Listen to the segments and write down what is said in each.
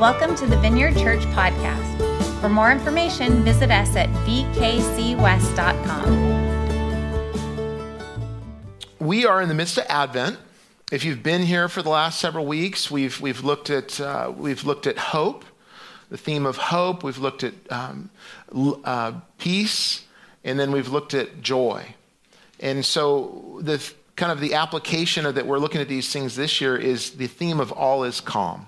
Welcome to the Vineyard Church podcast. For more information, visit us at vkcwest.com. We are in the midst of Advent. If you've been here for the last several weeks, we've, we've, looked, at, uh, we've looked at hope, the theme of hope. We've looked at um, uh, peace, and then we've looked at joy. And so the kind of the application of that we're looking at these things this year is the theme of all is calm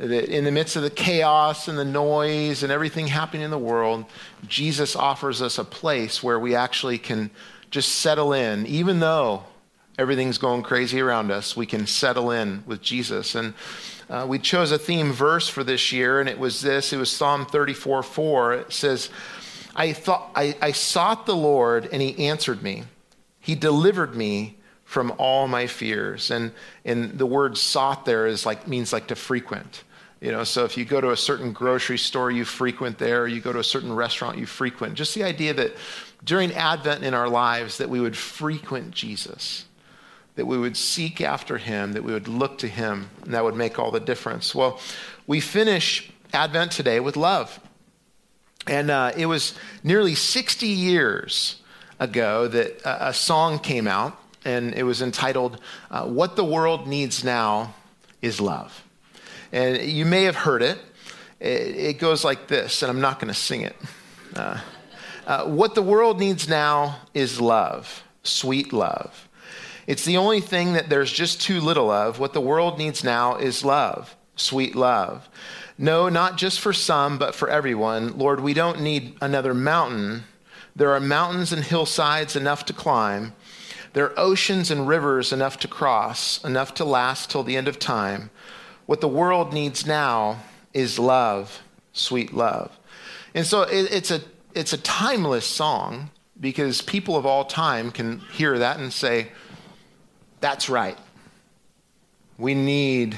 in the midst of the chaos and the noise and everything happening in the world, Jesus offers us a place where we actually can just settle in, even though everything's going crazy around us, we can settle in with Jesus. And uh, we chose a theme verse for this year, and it was this it was Psalm 34 4. It says, I, thought, I, I sought the Lord, and he answered me. He delivered me from all my fears. And, and the word sought there is like means like to frequent. You know, so if you go to a certain grocery store you frequent there, you go to a certain restaurant you frequent, just the idea that during Advent in our lives that we would frequent Jesus, that we would seek after him, that we would look to him, and that would make all the difference. Well, we finish Advent today with love. And uh, it was nearly 60 years ago that a, a song came out, and it was entitled, uh, What the World Needs Now is Love. And you may have heard it. It, goes like this, and I'm not going to sing it. Uh, uh, what the world needs now is love, sweet love. It's the only thing that there's just too little of. What the world needs now is love, sweet love. No, not just for some, but for everyone. Lord, we don't need another mountain. There are mountains and hillsides enough to climb. There are oceans and rivers enough to cross, enough to last till the end of time. What the world needs now is love, sweet love. And so it, it's, a, it's a timeless song because people of all time can hear that and say, that's right. We need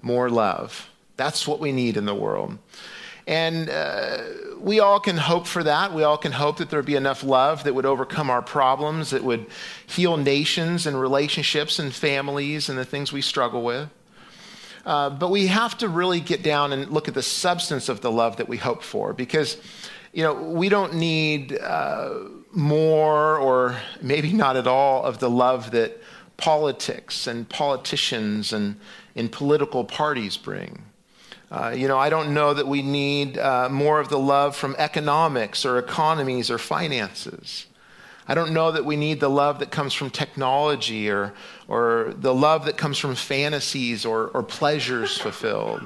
more love. That's what we need in the world. And uh, we all can hope for that. We all can hope that there would be enough love that would overcome our problems, that would heal nations and relationships and families and the things we struggle with. Uh, but we have to really get down and look at the substance of the love that we hope for because, you know, we don't need uh, more or maybe not at all of the love that politics and politicians and in political parties bring. Uh, you know, I don't know that we need uh, more of the love from economics or economies or finances. I don't know that we need the love that comes from technology or, or the love that comes from fantasies or, or pleasures fulfilled.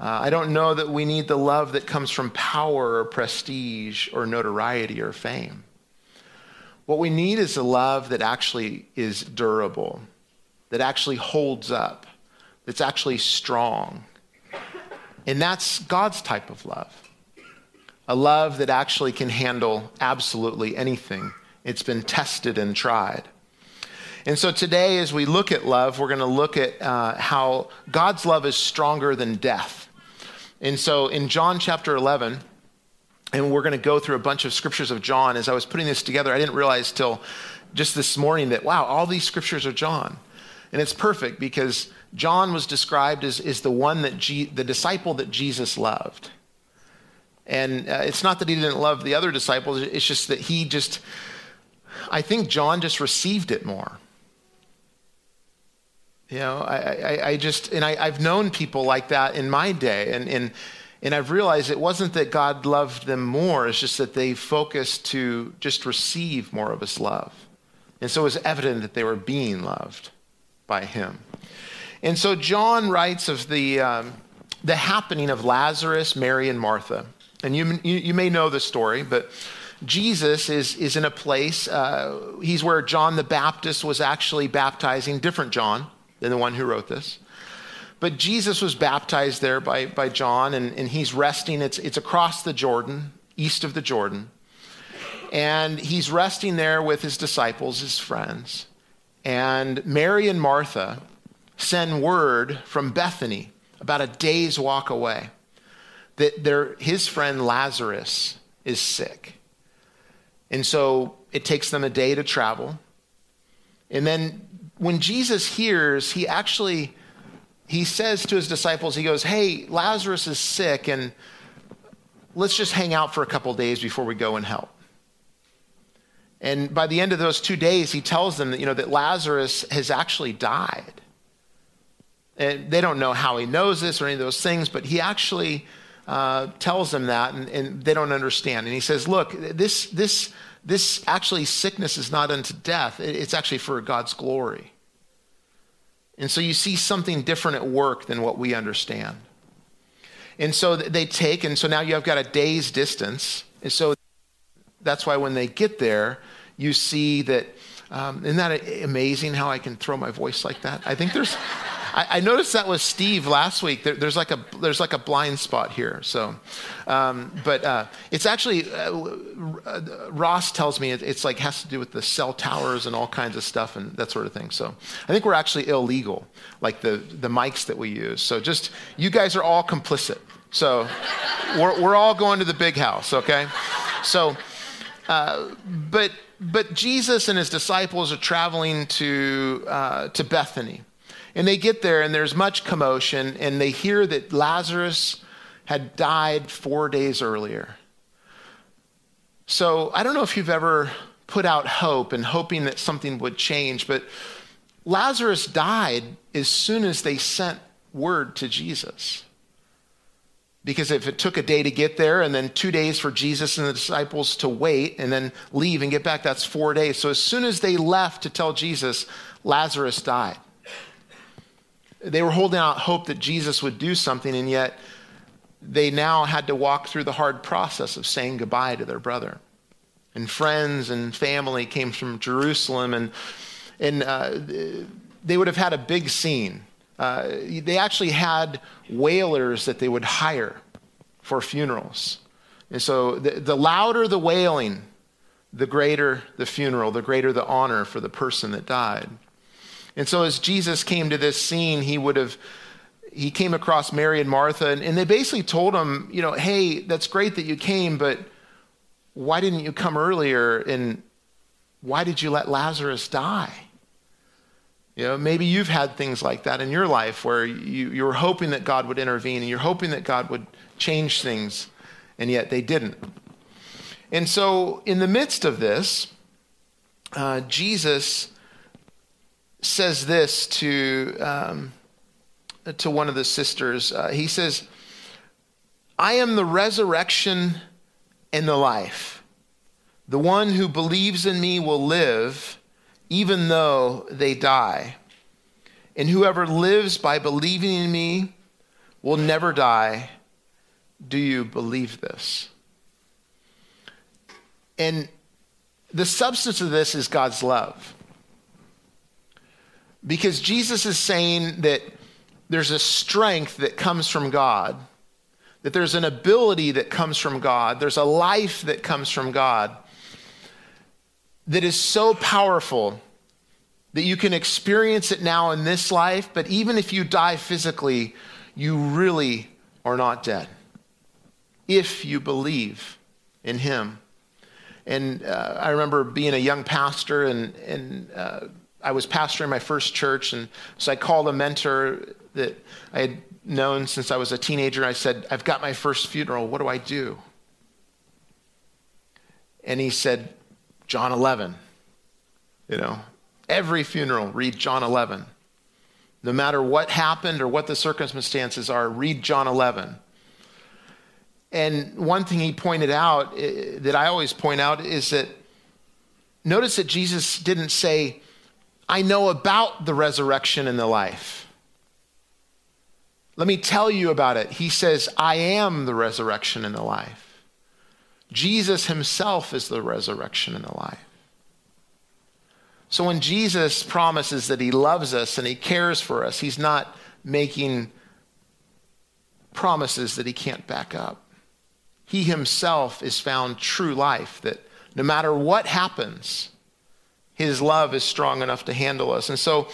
Uh, I don't know that we need the love that comes from power or prestige or notoriety or fame. What we need is a love that actually is durable, that actually holds up, that's actually strong. And that's God's type of love a love that actually can handle absolutely anything it's been tested and tried. And so today, as we look at love, we're going to look at uh, how God's love is stronger than death. And so in John chapter 11, and we're going to go through a bunch of scriptures of John. As I was putting this together, I didn't realize till just this morning that, wow, all these scriptures are John. And it's perfect because John was described as, as the one that, the disciple that Jesus loved. And uh, it's not that he didn't love the other disciples, it's just that he just I think John just received it more. You know, I, I, I just, and I, have known people like that in my day, and, and, and I've realized it wasn't that God loved them more, it's just that they focused to just receive more of his love. And so it was evident that they were being loved by him. And so John writes of the, um, the happening of Lazarus, Mary, and Martha. And you, you, you may know the story, but Jesus is, is in a place, uh, he's where John the Baptist was actually baptizing, different John than the one who wrote this. But Jesus was baptized there by, by John, and, and he's resting. It's, it's across the Jordan, east of the Jordan. And he's resting there with his disciples, his friends. And Mary and Martha send word from Bethany, about a day's walk away, that their, his friend Lazarus is sick. And so it takes them a day to travel. And then when Jesus hears, he actually he says to his disciples, he goes, Hey, Lazarus is sick, and let's just hang out for a couple days before we go and help. And by the end of those two days, he tells them that, you know, that Lazarus has actually died. And they don't know how he knows this or any of those things, but he actually uh, tells them that, and, and they don't understand. And he says, Look, this, this, this actually sickness is not unto death, it's actually for God's glory. And so you see something different at work than what we understand. And so they take, and so now you have got a day's distance. And so that's why when they get there, you see that. Um, isn't that amazing how I can throw my voice like that? I think there's. I, I noticed that with Steve last week. There, there's like a there's like a blind spot here. So, um, but uh, it's actually uh, Ross tells me it, it's like has to do with the cell towers and all kinds of stuff and that sort of thing. So I think we're actually illegal, like the the mics that we use. So just you guys are all complicit. So we're we're all going to the big house. Okay, so. Uh, but but Jesus and his disciples are traveling to uh, to Bethany, and they get there, and there's much commotion, and they hear that Lazarus had died four days earlier. So I don't know if you've ever put out hope and hoping that something would change, but Lazarus died as soon as they sent word to Jesus. Because if it took a day to get there and then two days for Jesus and the disciples to wait and then leave and get back, that's four days. So as soon as they left to tell Jesus, Lazarus died. They were holding out hope that Jesus would do something, and yet they now had to walk through the hard process of saying goodbye to their brother. And friends and family came from Jerusalem, and, and uh, they would have had a big scene. Uh, they actually had wailers that they would hire for funerals. And so the, the louder the wailing, the greater the funeral, the greater the honor for the person that died. And so as Jesus came to this scene, he would have he came across Mary and Martha, and, and, they basically told him, you know, hey, that's great that you came, but why didn't you come earlier? And why did you let Lazarus die? You know, maybe you've had things like that in your life where you, you were hoping that God would intervene and you're hoping that God would change things, and yet they didn't. And so, in the midst of this, uh, Jesus says this to, um, to one of the sisters. Uh, he says, I am the resurrection and the life. The one who believes in me will live even though they die. And whoever lives by believing in me will never die. Do you believe this? And the substance of this is God's love. Because Jesus is saying that there's a strength that comes from God, that there's an ability that comes from God, there's a life that comes from God that is so powerful that you can experience it now in this life, but even if you die physically, you really are not dead if you believe in Him. And uh, I remember being a young pastor and, and uh, I was pastoring my first church, and so I called a mentor that I had known since I was a teenager. I said, I've got my first funeral. What do I do? And he said, John 11. You know, every funeral, read John 11. No matter what happened or what the circumstances are, read John 11. And one thing he pointed out eh, that I always point out is that notice that Jesus didn't say, I know about the resurrection and the life. Let me tell you about it. He says, I am the resurrection and the life. Jesus himself is the resurrection and the life. So when Jesus promises that he loves us and he cares for us, he's not making promises that he can't back up. He himself is found true life, that no matter what happens, his love is strong enough to handle us. And so,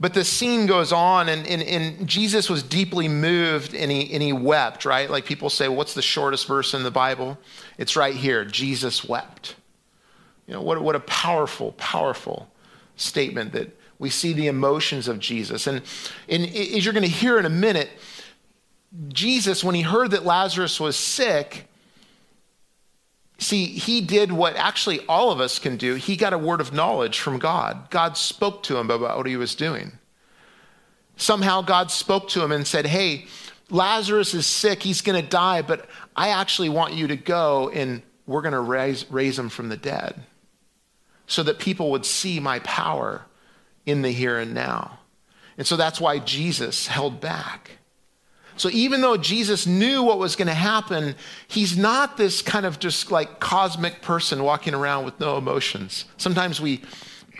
but the scene goes on, and, and, and Jesus was deeply moved and he, and he wept, right? Like people say, what's the shortest verse in the Bible? It's right here Jesus wept. You know, what, what a powerful, powerful statement that We see the emotions of Jesus. And, and as you're going to hear in a minute, Jesus, when he heard that Lazarus was sick, see, he did what actually all of us can do. He got a word of knowledge from God. God spoke to him about what he was doing. Somehow God spoke to him and said, Hey, Lazarus is sick. He's going to die, but I actually want you to go and we're going to raise, raise him from the dead so that people would see my power in the here and now. And so that's why Jesus held back. So even though Jesus knew what was going to happen, he's not this kind of just like cosmic person walking around with no emotions. Sometimes we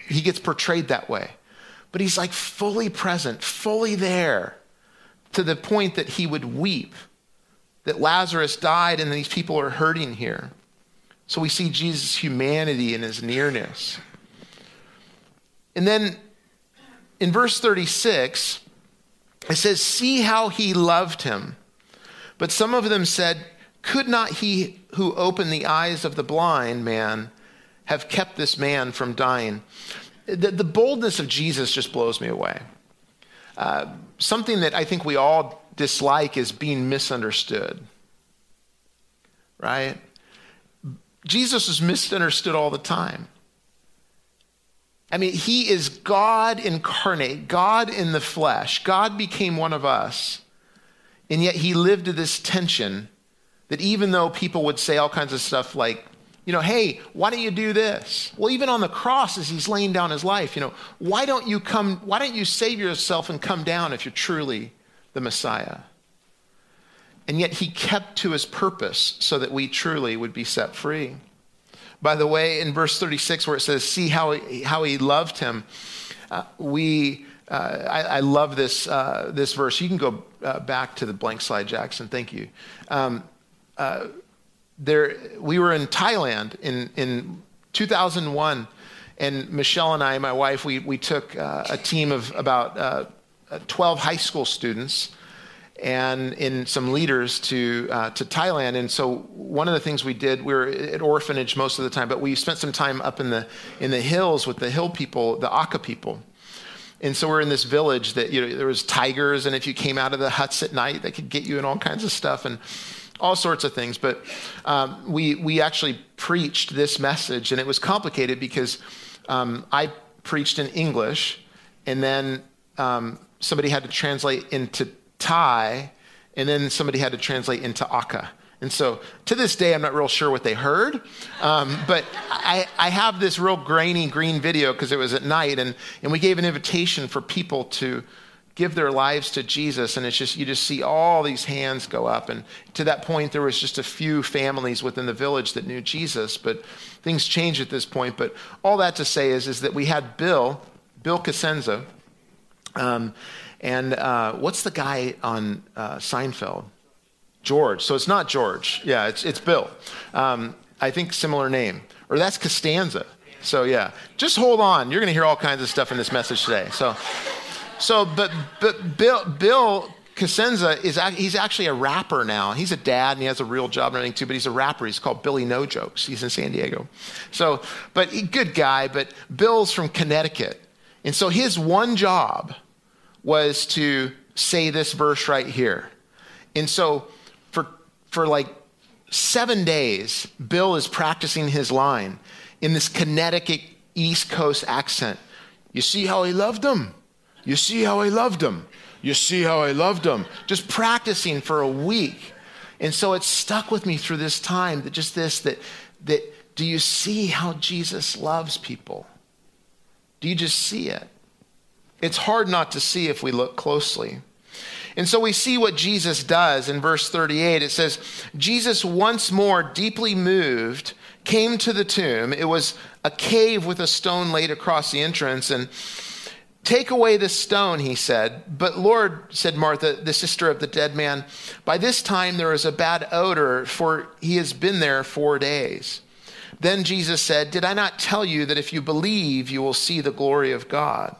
he gets portrayed that way. But he's like fully present, fully there to the point that he would weep that Lazarus died and these people are hurting here. So we see Jesus' humanity and his nearness. And then in verse 36, it says, See how he loved him. But some of them said, Could not he who opened the eyes of the blind man have kept this man from dying? The, the boldness of Jesus just blows me away. Uh, something that I think we all dislike is being misunderstood. Right? Jesus is misunderstood all the time. I mean, he is God incarnate, God in the flesh. God became one of us. And yet he lived to this tension that even though people would say all kinds of stuff like, you know, hey, why don't you do this? Well, even on the cross as he's laying down his life, you know, why don't you come, why don't you save yourself and come down if you're truly the Messiah? And yet he kept to his purpose so that we truly would be set free. By the way, in verse 36, where it says, See how he, how he loved him, uh, we, uh, I, I, love this, uh, this verse. You can go uh, back to the blank slide, Jackson. Thank you. Um, uh, there, we were in Thailand in, in 2001, and Michelle and I, my wife, we, we took uh, a team of about 12 high school students and in some leaders to uh, to Thailand. And so one of the things we did, we were at orphanage most of the time, but we spent some time up in the in the hills with the hill people, the Akha people. And so we're in this village that you know there was tigers, and if you came out of the huts at night, they could get you and all kinds of stuff and all sorts of things. But um, we we actually preached this message, and it was complicated because um, I preached in English, and then um, somebody had to translate into Thai, and then somebody had to translate into Akha. And so to this day, I'm not real sure what they heard. Um, but I, I, have this real grainy green video because it was at night, and, and we gave an invitation for people to give their lives to Jesus. And it's just, you just see all these hands go up. And to that point, there was just a few families within the village that knew Jesus, but things changed at this point. But all that to say is, is that we had Bill, Bill Cosenza. Um, and uh, what's the guy on uh, Seinfeld? George. So it's not George. Yeah, it's, it's Bill. Um, I think similar name. Or that's Costanza. So yeah, just hold on. You're going to hear all kinds of stuff in this message today. So, so but, but Bill, Bill Cosenza is he's actually a rapper now. He's a dad and he has a real job and everything too, but he's a rapper. He's called Billy No Jokes. He's in San Diego. So, but he, good guy, but Bill's from Connecticut. And so his one job was to say this verse right here. And so for, for like seven days, Bill is practicing his line in this Connecticut East Coast accent. You see how he loved him? You see how he loved him? You see how I loved him? Just practicing for a week. And so it stuck with me through this time that just this that that do you see how Jesus loves people? Do you just see it? It's hard not to see if we look closely. And so we see what Jesus does in verse 38. It says, Jesus, once more deeply moved, came to the tomb. It was a cave with a stone laid across the entrance. And take away the stone, he said. But Lord, said Martha, the sister of the dead man, by this time there is a bad odor, for he has been there four days. Then Jesus said, Did I not tell you that if you believe, you will see the glory of God?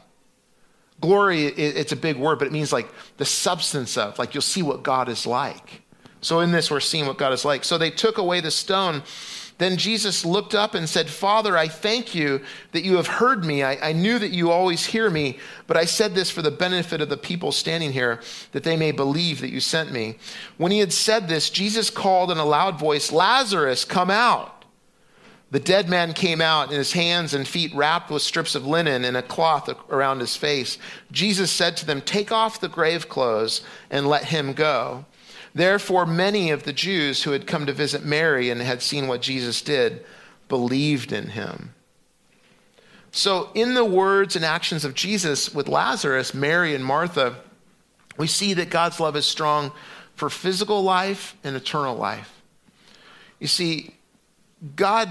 Glory, it's a big word, but it means like the substance of, like you'll see what God is like. So in this, we're seeing what God is like. So they took away the stone, Then Jesus looked up and said, Father, I thank you that you have heard me. I, I, knew that you always hear me, but I said this for the benefit of the people standing here, that they may believe that you sent me. When he had said this, Jesus called in a loud voice, Lazarus, come out. The dead man came out, and his hands and feet wrapped with strips of linen and a cloth around his face. Jesus said to them, Take off the grave clothes and let him go. Therefore, many of the Jews who had come to visit Mary and had seen what Jesus did believed in him. So, in the words and actions of Jesus with Lazarus, Mary, and Martha, we see that God's love is strong for physical life and eternal life. You see, God,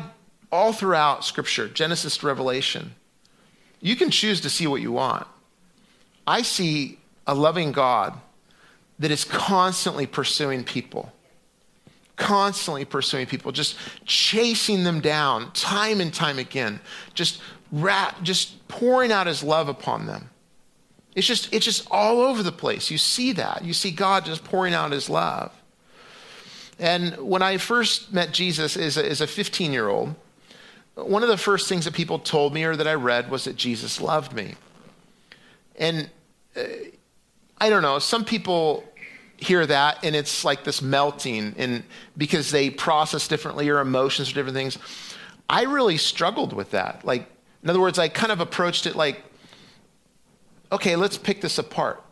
all throughout Scripture, Genesis to Revelation, you can choose to see what you want. I see a loving God that is constantly pursuing people. Constantly pursuing people, just chasing them down time and time again, just, just pouring out his love upon them. It's just, it's just all over the place. You see that. You see God just pouring out his love. And when I first met Jesus as a, as a 15 year old, one of the first things that people told me or that I read was that Jesus loved me. And uh, I don't know, some people hear that and it's like this melting and because they process differently or emotions or different things. I really struggled with that. Like in other words i kind of approached it like okay let's pick this apart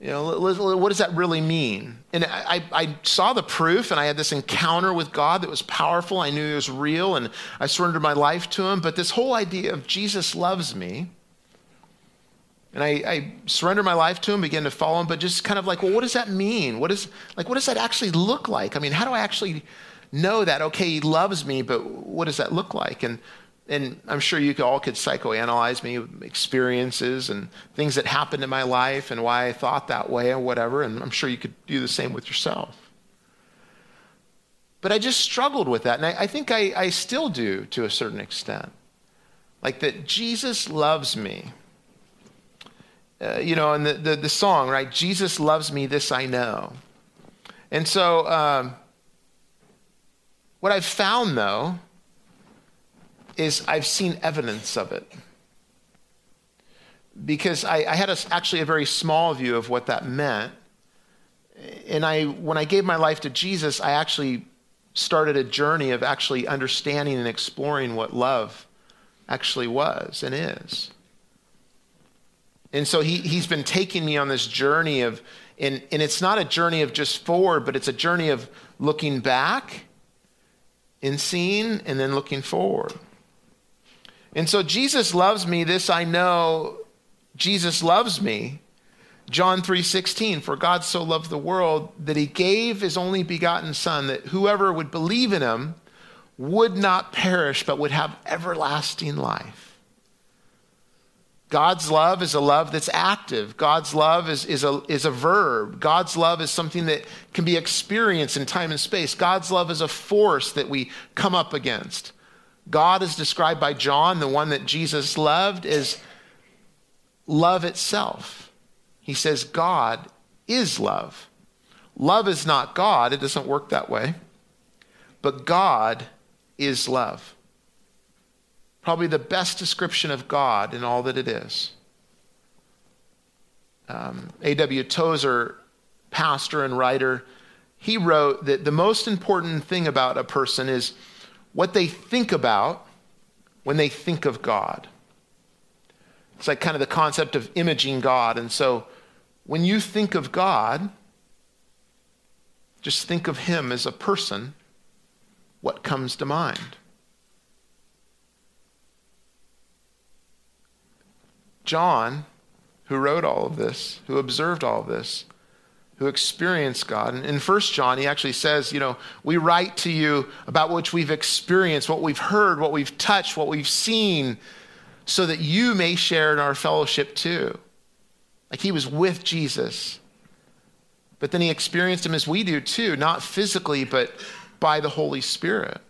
you know what does that really mean and I, I saw the proof and i had this encounter with god that was powerful i knew he was real and i surrendered my life to him but this whole idea of jesus loves me and I, I surrendered my life to him, began to follow him, but just kind of like, well, what does that mean? What is like what does that actually look like? I mean, how do I actually know that, okay, he loves me, but what does that look like? And and I'm sure you all could psychoanalyze me, with experiences and things that happened in my life and why I thought that way and whatever. And I'm sure you could do the same with yourself. But I just struggled with that. And I, I think I, I still do to a certain extent. Like that Jesus loves me uh, you know, and the, the, the, song, right? Jesus loves me, this I know. And so, um, what I've found though is I've seen evidence of it. Because I, I had a, actually a very small view of what that meant. And I, when I gave my life to Jesus, I actually started a journey of actually understanding and exploring what love actually was and is. And so he, he's been taking me on this journey of, and, and it's not a journey of just forward, but it's a journey of looking back and seeing and then looking forward. And so Jesus loves me, this I know, Jesus loves me. John 3:16 for God so loved the world that he gave his only begotten son that whoever would believe in him would not perish but would have everlasting life. God's love is a love that's active. God's love is, is, a, is a verb. God's love is something that can be experienced in time and space. God's love is a force that we come up against. God is described by John, the one that Jesus loved, as love itself. He says, God is love. Love is not God, it doesn't work that way. But God is love probably the best description of God in all that it is. Um, A.W. Tozer, pastor and writer, he wrote that the most important thing about a person is what they think about when they think of God. It's like kind of the concept of imaging God. And so when you think of God, just think of him as a person. What comes to mind? John, who wrote all of this, who observed all of this, who experienced God. And in 1 John, he actually says, you know, we write to you about which we've experienced, what we've heard, what we've touched, what we've seen, so that you may share in our fellowship too. Like he was with Jesus. But then he experienced him as we do too, not physically, but by the Holy Spirit.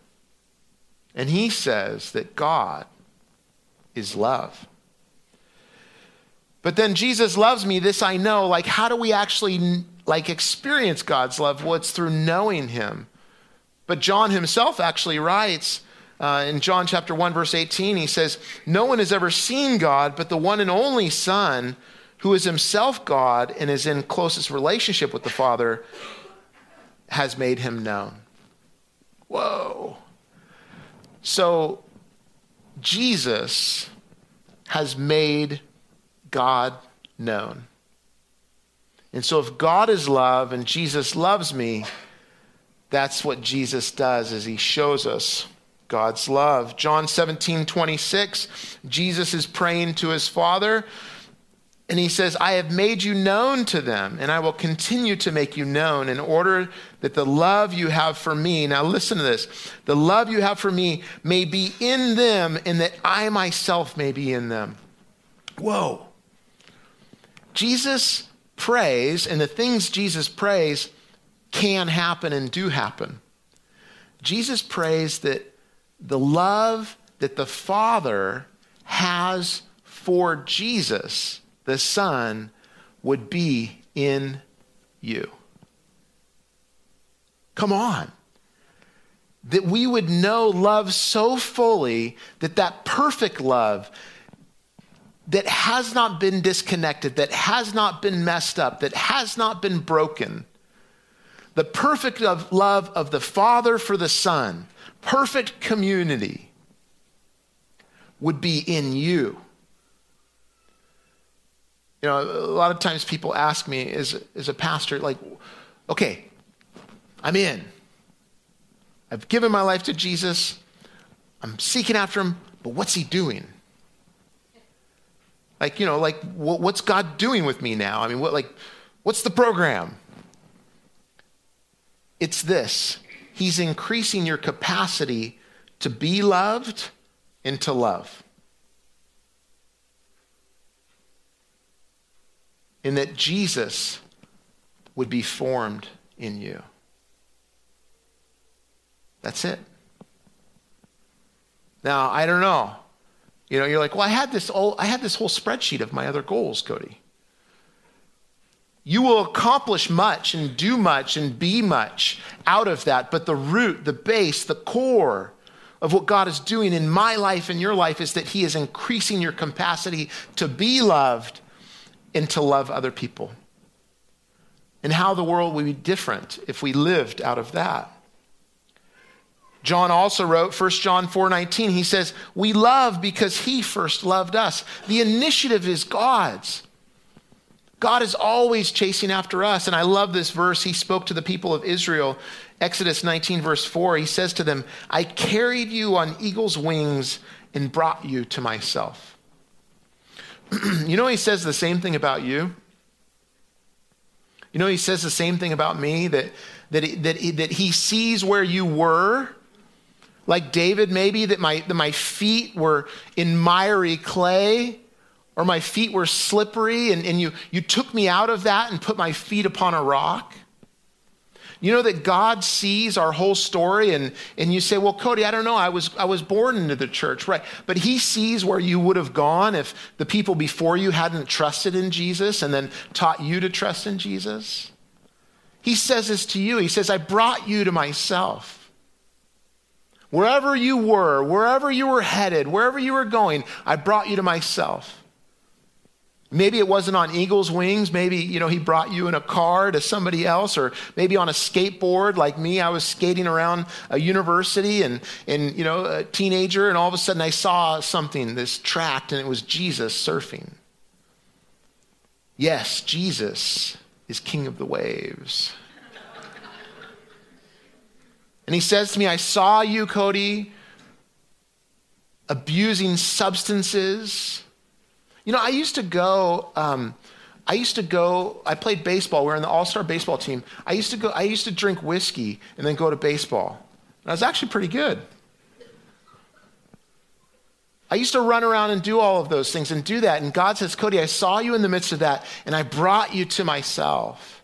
And he says that God is love. But then Jesus loves me, this I know. Like, how do we actually like experience God's love? Well, it's through knowing Him. But John himself actually writes uh, in John chapter 1, verse 18, he says, No one has ever seen God, but the one and only Son, who is himself God and is in closest relationship with the Father, has made him known. Whoa. So, Jesus has made God known. And so, if God is love and Jesus loves me, that's what Jesus does is he shows us God's love. John 17, 26, Jesus is praying to his Father, and he says, I have made you known to them, and I will continue to make you known in order that the love you have for me, now listen to this, the love you have for me may be in them, and that I myself may be in them. Whoa. Jesus prays, and the things Jesus prays can happen and do happen. Jesus prays that the love that the Father has for Jesus, the Son, would be in you. Come on. That we would know love so fully that that perfect love that has not been disconnected, that has not been messed up, that has not been broken, the perfect of love of the Father for the Son, perfect community would be in you. You know, a lot of times people ask me as, as a pastor, like, okay, I'm in. I've given my life to Jesus. I'm seeking after him, but what's he doing? Like, you know, like, what's God doing with me now? I mean, what, like, what's the program? It's this He's increasing your capacity to be loved and to love. And that Jesus would be formed in you. That's it. Now, I don't know. You know, you're like, well, I had this, all, I had this whole spreadsheet of my other goals, Cody. You will accomplish much and do much and be much out of that. But the root, the base, the core of what God is doing in my life and your life is that He is increasing your capacity to be loved and to love other people. And how the world would be different if we lived out of that. John also wrote 1 John 4:19 he says we love because he first loved us. The initiative is God's. God is always chasing after us. And I love this verse. He spoke to the people of Israel, Exodus 19, verse 4. He says to them, I carried you on eagle's wings and brought you to myself. you know, he says the same thing about you. You know, he says the same thing about me that, that, that, that he sees where you were. Like David, maybe, that my, that my feet were in miry clay or my feet were slippery and, and you, you took me out of that and put my feet upon a rock. You know that God sees our whole story, and, and you say, Well, Cody, I don't know. I was, I was born into the church, right? But He sees where you would have gone if the people before you hadn't trusted in Jesus and then taught you to trust in Jesus. He says this to you. He says, I brought you to myself. Wherever you were, wherever you were headed, wherever you were going, I brought you to myself. Maybe it wasn't on eagle's wings. Maybe, you know, he brought you in a car to somebody else, or maybe on a skateboard like me. I was skating around a university and, and, you know, a teenager, and all of a sudden I saw something, this tract, and it was Jesus surfing. Yes, Jesus is king of the waves. And he says to me, I saw you, Cody, abusing substances you know, I used to go. Um, I used to go. I played baseball. We are in the All-Star baseball team. I used to go. I used to drink whiskey and then go to baseball. And I was actually pretty good. I used to run around and do all of those things and do that. And God says, Cody, I saw you in the midst of that, and I brought you to myself.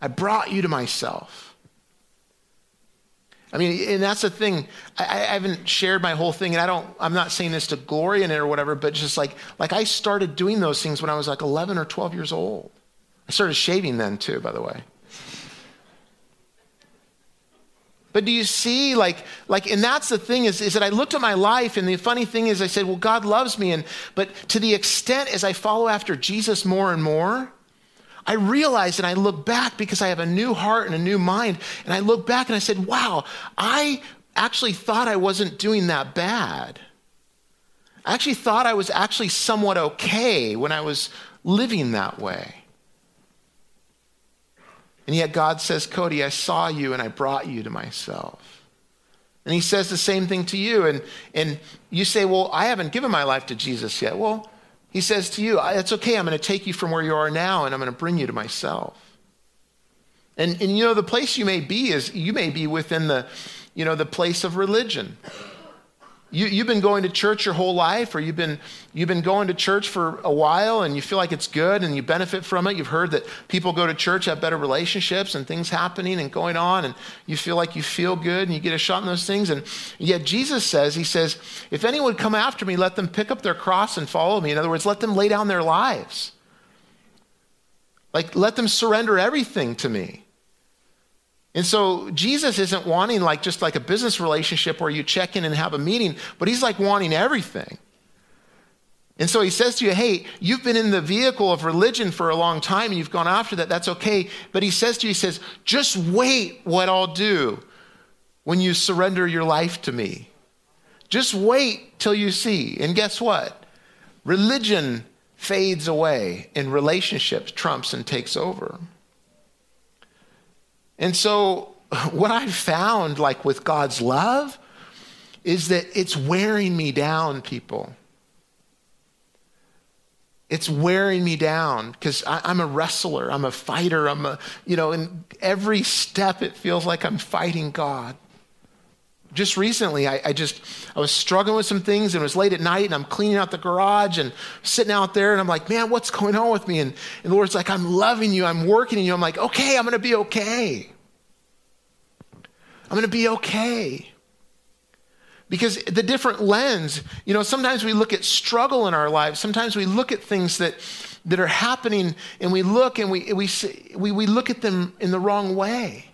I brought you to myself. I mean, and that's the thing. I, I, haven't shared my whole thing, and I don't. I'm not saying this to glory in it or whatever, but just like like I started doing those things when I was like 11 or 12 years old. I started shaving then too, by the way. But do you see, like, like, and that's the thing is, is that I looked at my life, and the funny thing is, I said, well, God loves me, and but to the extent as I follow after Jesus more and more, I realized and I look back because I have a new heart and a new mind, and I look back and I said, wow, I actually thought I wasn't doing that bad. I actually thought I was actually somewhat okay when I was living that way. And yet God says, Cody, I saw you and I brought you to myself. And he says the same thing to you. And, and you say, Well, I haven't given my life to Jesus yet. Well, he says to you, It's okay. I'm going to take you from where you are now and I'm going to bring you to myself. And, and you know, the place you may be is you may be within the, you know, the place of religion. You, you've been going to church your whole life, or you've been, you've been going to church for a while and you feel like it's good and you benefit from it. You've heard that people go to church, have better relationships and things happening and going on, and you feel like you feel good and you get a shot in those things. And yet Jesus says, He says, if anyone come after me, let them pick up their cross and follow me. In other words, let them lay down their lives. Like, let them surrender everything to me. And so Jesus isn't wanting like just like a business relationship where you check in and have a meeting, but he's like wanting everything. And so he says to you, hey, you've been in the vehicle of religion for a long time and you've gone after that. That's okay. But he says to you, he says, just wait what I'll do when you surrender your life to me. Just wait till you see. And guess what? Religion fades away and relationships trumps and takes over. And so, what I've found, like with God's love, is that it's wearing me down, people. It's wearing me down because I'm a wrestler, I'm a fighter, I'm a, you know, in every step it feels like I'm fighting God. Just recently, I, I, just, I was struggling with some things and it was late at night and I'm cleaning out the garage and sitting out there and I'm like, man, what's going on with me? And, and the Lord's like, I'm loving you, I'm working in you. I'm like, okay, I'm going to be okay. I'm going to be okay. Because the different lens, you know, sometimes we look at struggle in our lives. Sometimes we look at things that, that are happening and we look and we, we, we, we look at them in the wrong way.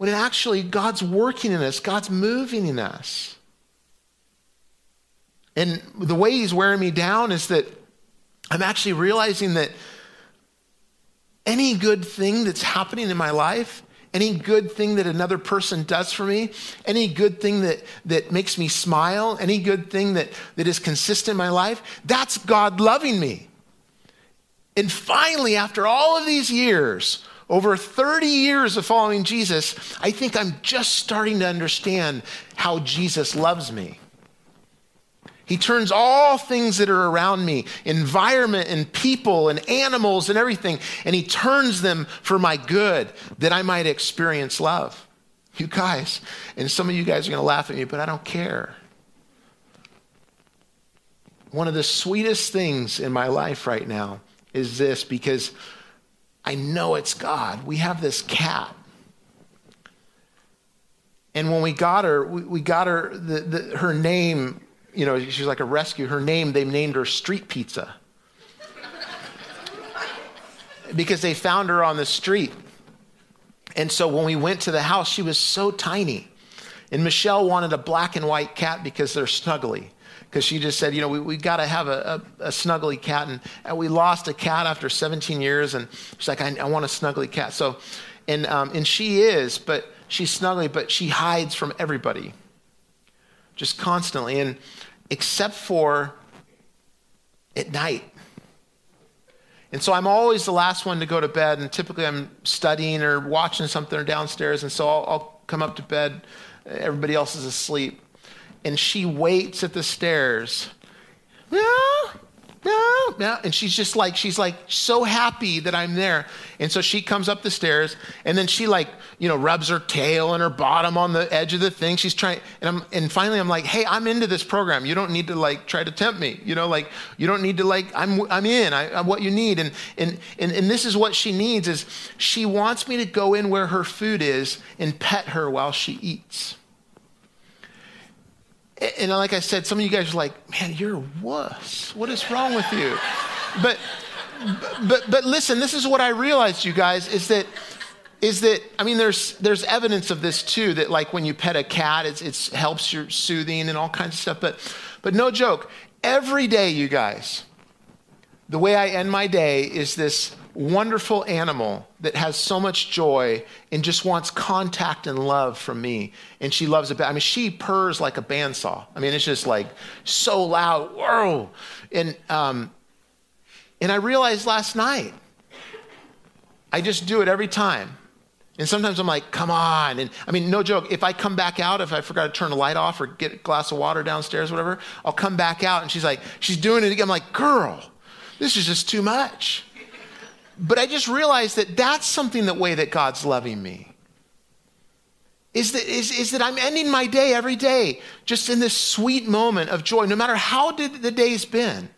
When actually God's working in us, God's moving in us. And the way He's wearing me down is that I'm actually realizing that any good thing that's happening in my life any good thing that another person does for me, any good thing that, that makes me smile, any good thing that, that is consistent in my life, that's God loving me. And finally, after all of these years, over 30 years of following Jesus, I think I'm just starting to understand how Jesus loves me. He turns all things that are around me, environment and people and animals and everything, and He turns them for my good that I might experience love. You guys, and some of you guys are going to laugh at me, but I don't care. One of the sweetest things in my life right now is this because I know it's God. We have this cat. And when we got her, we, we got her, the, the, her name you know, she's like a rescue. Her name, they named her Street Pizza. because they found her on the street. And so when we went to the house, she was so tiny. And Michelle wanted a black and white cat because they're snuggly. Because she just said, you know, we, we got to have a, a, a, snuggly cat. And, and, we lost a cat after 17 years. And she's like, I, I want a snuggly cat. So, and, um, and she is, but she's snuggly, but she hides from everybody just constantly. And except for at night. And so I'm always the last one to go to bed, and typically I'm studying or watching something or downstairs, and so I'll, I'll come up to bed. Everybody else is asleep. And she waits at the stairs. Yeah, no, no. And she's just like, she's like so happy that I'm there. And so she comes up the stairs and then she like, you know, rubs her tail and her bottom on the edge of the thing. She's trying, and I'm, and finally I'm like, hey, I'm into this program. You don't need to like try to tempt me. You know, like, you don't need to like, I'm, I'm in, I, I'm what you need. And, and, and, and this is what she needs is she wants me to go in where her food is and pet her while she eats. And like I said, some of you guys are like, man, you're a wuss. What is wrong with you? But, but, but listen, this is what I realized, you guys, is that is that I mean, there's there's evidence of this too. That like when you pet a cat, it's it helps your soothing and all kinds of stuff. But but no joke, every day, you guys, the way I end my day is this wonderful animal that has so much joy and just wants contact and love from me. And she loves it. I mean, she purrs like a bandsaw. I mean, it's just like so loud. Whoa. And, um, and I realized last night, I just do it every time. And sometimes I'm like, come on. And I mean, no joke, if I come back out, if I forgot to turn the light off or get a glass of water downstairs, whatever, I'll come back out and she's like, she's doing it again. I'm like, girl, this is just too much. But I just realized that that's something that way that God's loving me. Is that, is, is that I'm ending my day every day just in this sweet moment of joy, no matter how did the day's been.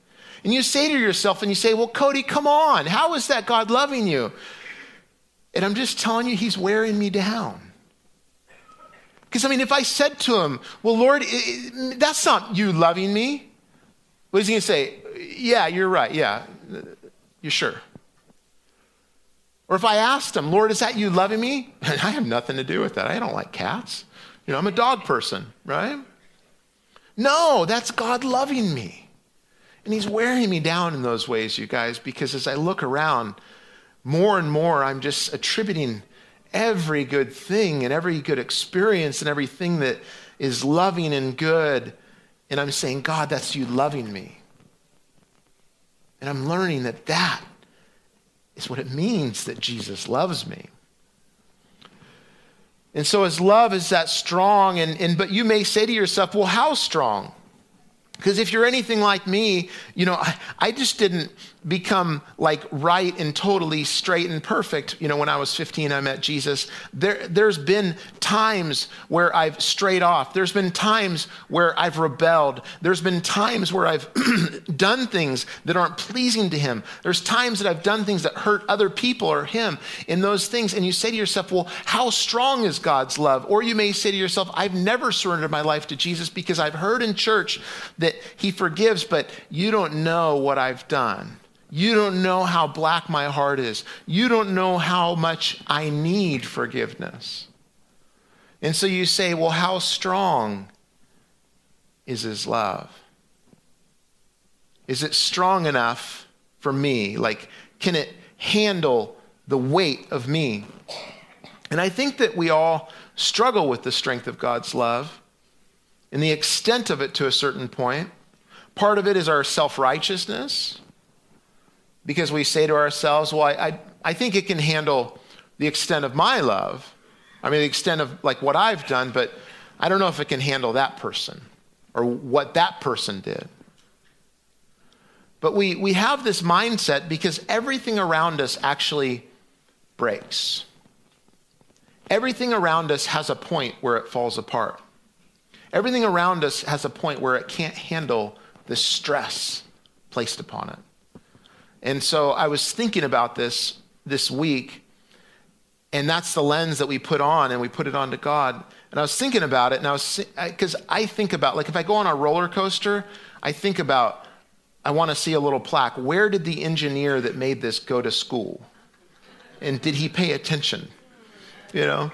And you say to yourself, and you say, Well, Cody, come on. How is that God loving you? And I'm just telling you, He's wearing me down. Because, I mean, if I said to Him, Well, Lord, that's not you loving me, what is He going to say? Yeah, you're right. Yeah, you're sure? Or if I asked him, Lord, is that you loving me? I have nothing to do with that. I don't like cats. You know, I'm a dog person, right? No, that's God loving me. And he's wearing me down in those ways, you guys, because as I look around, more and more I'm just attributing every good thing and every good experience and everything that is loving and good. And I'm saying, God, that's you loving me. And I'm learning that that is what it means that Jesus loves me. And so his love is that strong, and, and but you may say to yourself, well, how strong? Because if you're anything like me, you know, I, I, just didn't become like right and totally straight and perfect. You know, when I was 15, I met Jesus. There, there's been times where I've strayed off. There's been times where I've rebelled. There's been times where I've done things that aren't pleasing to Him. There's times that I've done things that hurt other people or Him in those things. And you say to yourself, well, how strong is God's love? Or you may say to yourself, I've never surrendered my life to Jesus because I've heard in church that that He forgives, but you don't know what I've done. You don't know how black my heart is. You don't know how much I need forgiveness. And so you say, well, how strong is His love? Is it strong enough for me? Like, can it handle the weight of me? And I think that we all struggle with the strength of God's love and the extent of it to a certain point. Part of it is our self righteousness, because we say to ourselves, well, I, I, think it can handle the extent of my love. I mean, the extent of like what I've done, but I don't know if it can handle that person or what that person did. But we, we have this mindset because everything around us actually breaks. Everything around us has a point where it falls apart. Everything around us has a point where it can't handle the stress placed upon it. And so I was thinking about this this week, and that's the lens that we put on, and we put it onto God. And I was thinking about it, and I was, because I think about, like, if I go on a roller coaster, I think about, I want to see a little plaque. Where did the engineer that made this go to school? And did he pay attention? You know?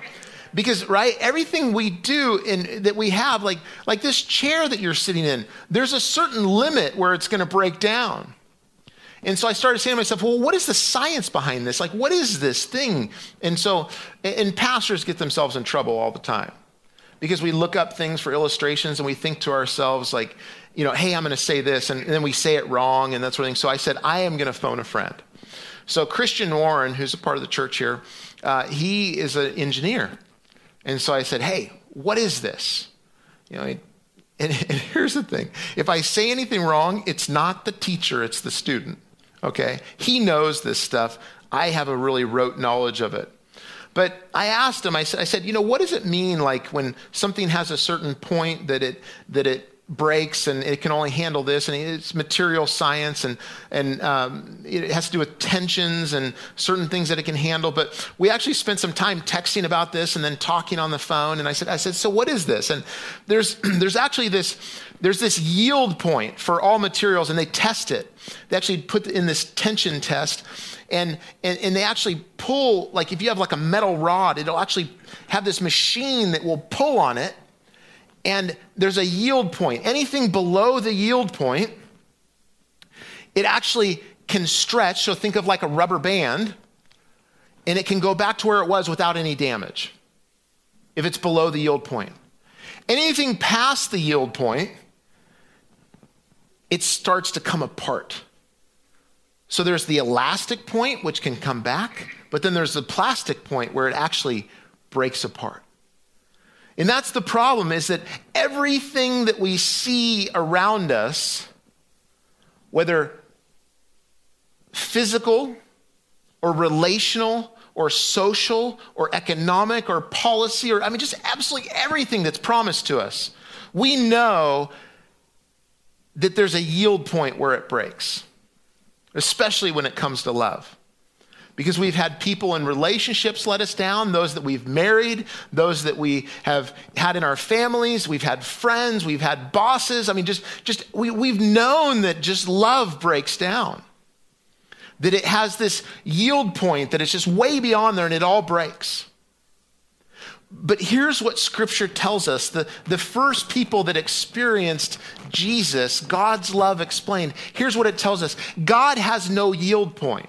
because right everything we do in that we have like like this chair that you're sitting in there's a certain limit where it's going to break down and so i started saying to myself well what is the science behind this? Like what is this thing? And so and pastors get themselves in trouble all the time because we look up things for illustrations and we think to ourselves like you know hey i'm going to say this and, and then we say it wrong and that sort of thing. So i said i am going to phone a friend. So christian warren who's a part of the church here uh, he is an engineer. And so I said, hey, what is this? You know, and, and here's the thing. If I say anything wrong, it's not the teacher, it's the student. Okay? He knows this stuff. I have a really rote knowledge of it. But I asked him, I said, I said, you know, what does it mean like when something has a certain point that it that it breaks and it can only handle this and it's material science and, and um, it has to do with tensions and certain things that it can handle but we actually spent some time texting about this and then talking on the phone and i said i said so what is this and there's there's actually this there's this yield point for all materials, and they test it. They actually put in this tension test, and, and, and they actually pull, like if you have like a metal rod, it'll actually have this machine that will pull on it, and there's a yield point. Anything below the yield point, it actually can stretch. So think of like a rubber band, and it can go back to where it was without any damage if it's below the yield point. Anything past the yield point, it starts to come apart. So there's the elastic point, which can come back, but then there's the plastic point where it actually breaks apart. And that's the problem is that everything that we see around us, whether physical or relational or social or economic or policy or, I mean, just absolutely everything that's promised to us, we know that there's a yield point where it breaks, especially when it comes to love. Because we've had people in relationships let us down, those that we've married, those that we have had in our families, we've had friends, we've had bosses. I mean, just, just we, we've known that just love breaks down. That it has this yield point, that it's just way beyond there and it all breaks. But here's what scripture tells us the, the first people that experienced Jesus, God's love explained, here's what it tells us God has no yield point.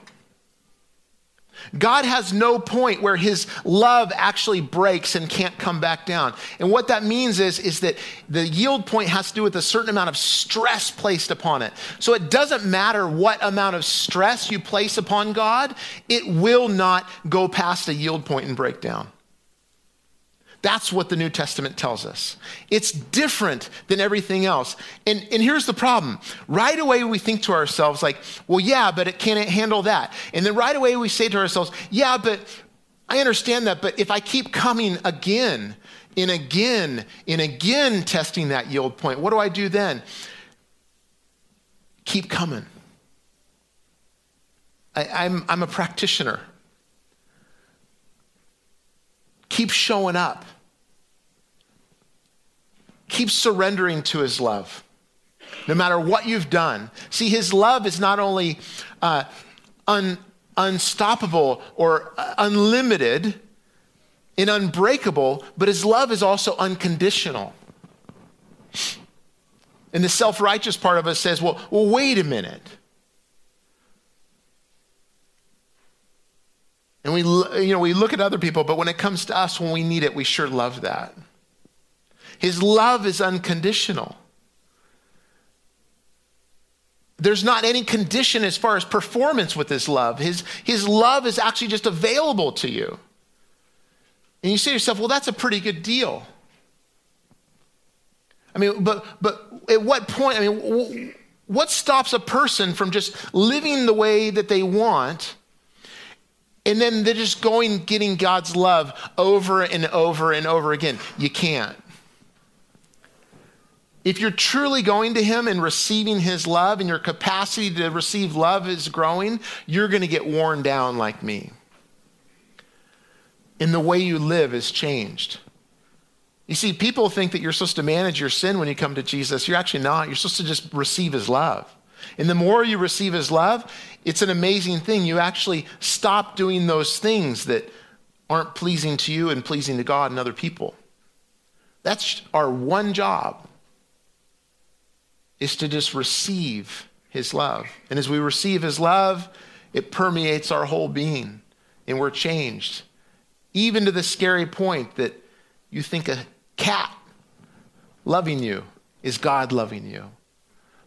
God has no point where his love actually breaks and can't come back down. And what that means is, is that the yield point has to do with a certain amount of stress placed upon it. So it doesn't matter what amount of stress you place upon God, it will not go past a yield point and break down. That's what the New Testament tells us. It's different than everything else. And, and here's the problem. Right away, we think to ourselves, like, well, yeah, but it can't handle that. And then right away, we say to ourselves, yeah, but I understand that, but if I keep coming again and again and again testing that yield point, what do I do then? Keep coming. I, I'm, I'm a practitioner. Keep showing up. Keep surrendering to his love, no matter what you've done. See, his love is not only uh, un, unstoppable or uh, unlimited and unbreakable, but his love is also unconditional. And the self righteous part of us says, well, well, wait a minute. And we, you know, we look at other people, but when it comes to us, when we need it, we sure love that. His love is unconditional. There's not any condition as far as performance with his love. His, his love is actually just available to you. And you say to yourself, well, that's a pretty good deal. I mean, but, but at what point, I mean, what stops a person from just living the way that they want and then they're just going getting God's love over and over and over again. You can't. If you're truly going to Him and receiving His love and your capacity to receive love is growing, you're going to get worn down like me. And the way you live is changed. You see, people think that you're supposed to manage your sin when you come to Jesus. You're actually not. You're supposed to just receive His love. And the more you receive His love, it's an amazing thing. You actually stop doing those things that aren't pleasing to you and pleasing to God and other people. That's our one job is to just receive his love. And as we receive his love, it permeates our whole being and we're changed. Even to the scary point that you think a cat loving you is God loving you.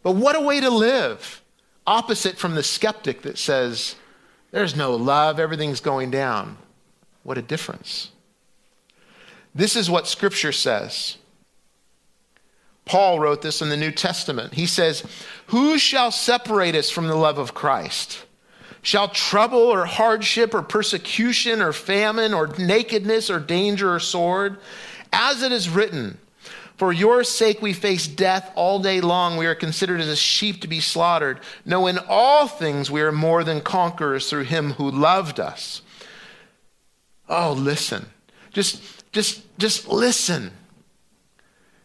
But what a way to live! Opposite from the skeptic that says, there's no love, everything's going down. What a difference. This is what Scripture says. Paul wrote this in the New Testament. He says, Who shall separate us from the love of Christ? Shall trouble or hardship or persecution or famine or nakedness or danger or sword? As it is written, For your sake we face death all day long. We are considered as a sheep to be slaughtered. No, in all things we are more than conquerors through him who loved us. Oh, listen. Just, just, just listen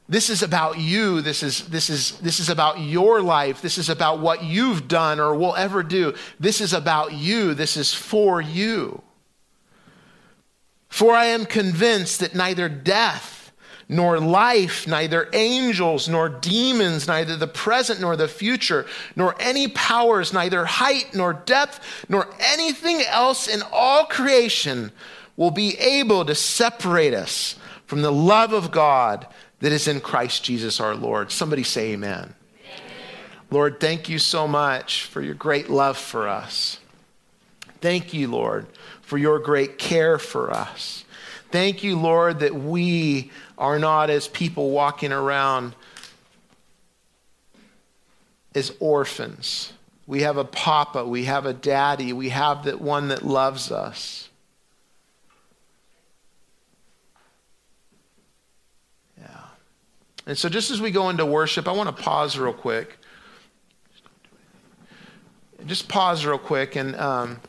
This is about you. This is, this, is, this is about your life. This is about what you've done or will ever do. This is about you. This is for you. For I am convinced that neither death nor life, neither angels nor demons, neither the present nor the future, nor any powers, neither height nor depth, nor anything else in all creation will be able to separate us from the love of God that is in Christ Jesus our Lord. Somebody say amen. amen. Lord, thank you so much for your great love for us. Thank you, Lord, for your great care for us. Thank you, Lord, that we are not as people walking around as orphans. We have a papa, we have a daddy, we have that one that loves us. Yeah. And so, just as we go into worship, I want to pause real quick. Just pause real quick. And, um,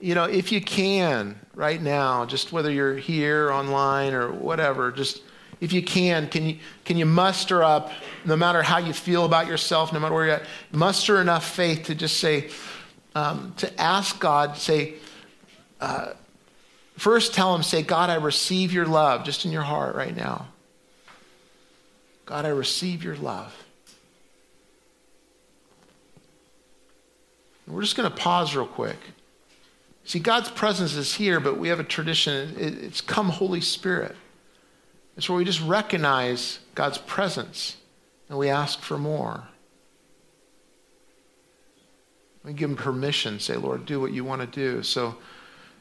you know, if you can right now, just whether you're here, online, or whatever, just if you can, can you, can you muster up, no matter how you feel about yourself, no matter where you're at, muster enough faith to just say, um, to ask God, say, uh, first tell Him, say, God, I receive your love just in your heart right now. God, I receive your love. We're just going to pause real quick. See, God's presence is here, but we have a tradition. It's come, Holy Spirit. It's where we just recognize God's presence and we ask for more. We give Him permission, say, Lord, do what you want to do. So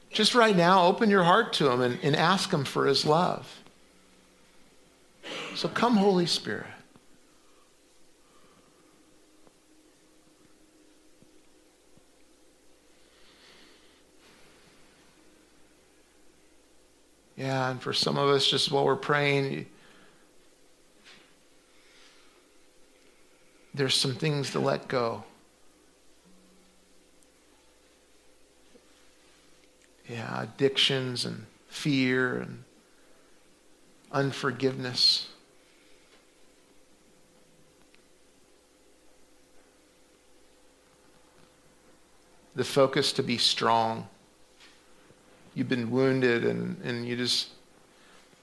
just right now, open your heart to Him and, and ask Him for His love. So come, Holy Spirit. Yeah, and for some of us, just while we're praying, there's some things to let go. Yeah, addictions and fear and unforgiveness. The focus to be strong. You've been wounded and, and you just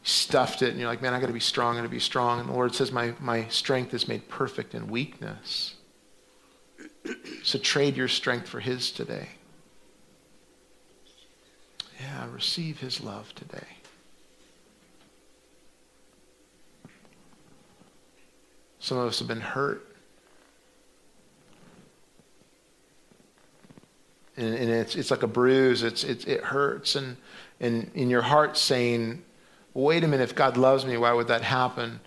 stuffed it and you're like, man, I got to be strong, I got to be strong. And the Lord says, my, my strength is made perfect in weakness. So trade your strength for His today. Yeah, receive His love today. Some of us have been hurt. And, and it's, it's like a bruise. It's, it, it hurts. And, and in your heart saying, wait a minute, if God loves me, why would that happen?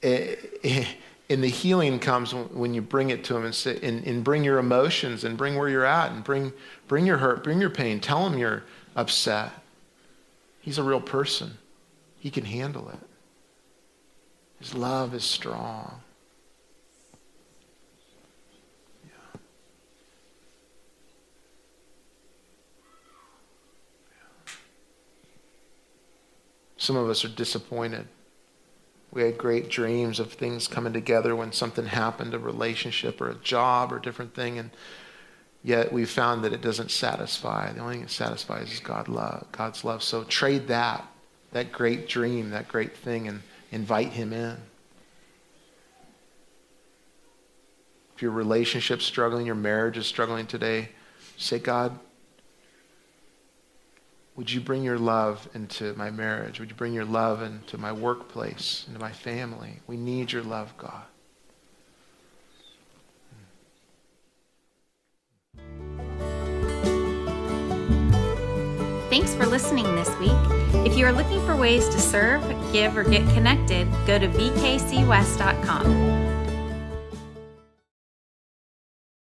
It, it, and the healing comes when you bring it to him and, say, and, and bring your emotions and bring where you're at and bring, bring your hurt, bring your pain. Tell him you're upset. He's a real person. He can handle it. His love is strong. Some of us are disappointed. We had great dreams of things coming together when something happened, a relationship or a job or a different thing, and yet we found that it doesn't satisfy. The only thing that satisfies is God love, God's love. So trade that, that great dream, that great thing, and invite him in. If your relationship's struggling, your marriage is struggling today, say, God, would you bring your love into my marriage? Would you bring your love into my workplace, into my family? We need your love, God. Thanks for listening this week. If you are looking for ways to serve, give, or get connected, go to vkcwest.com.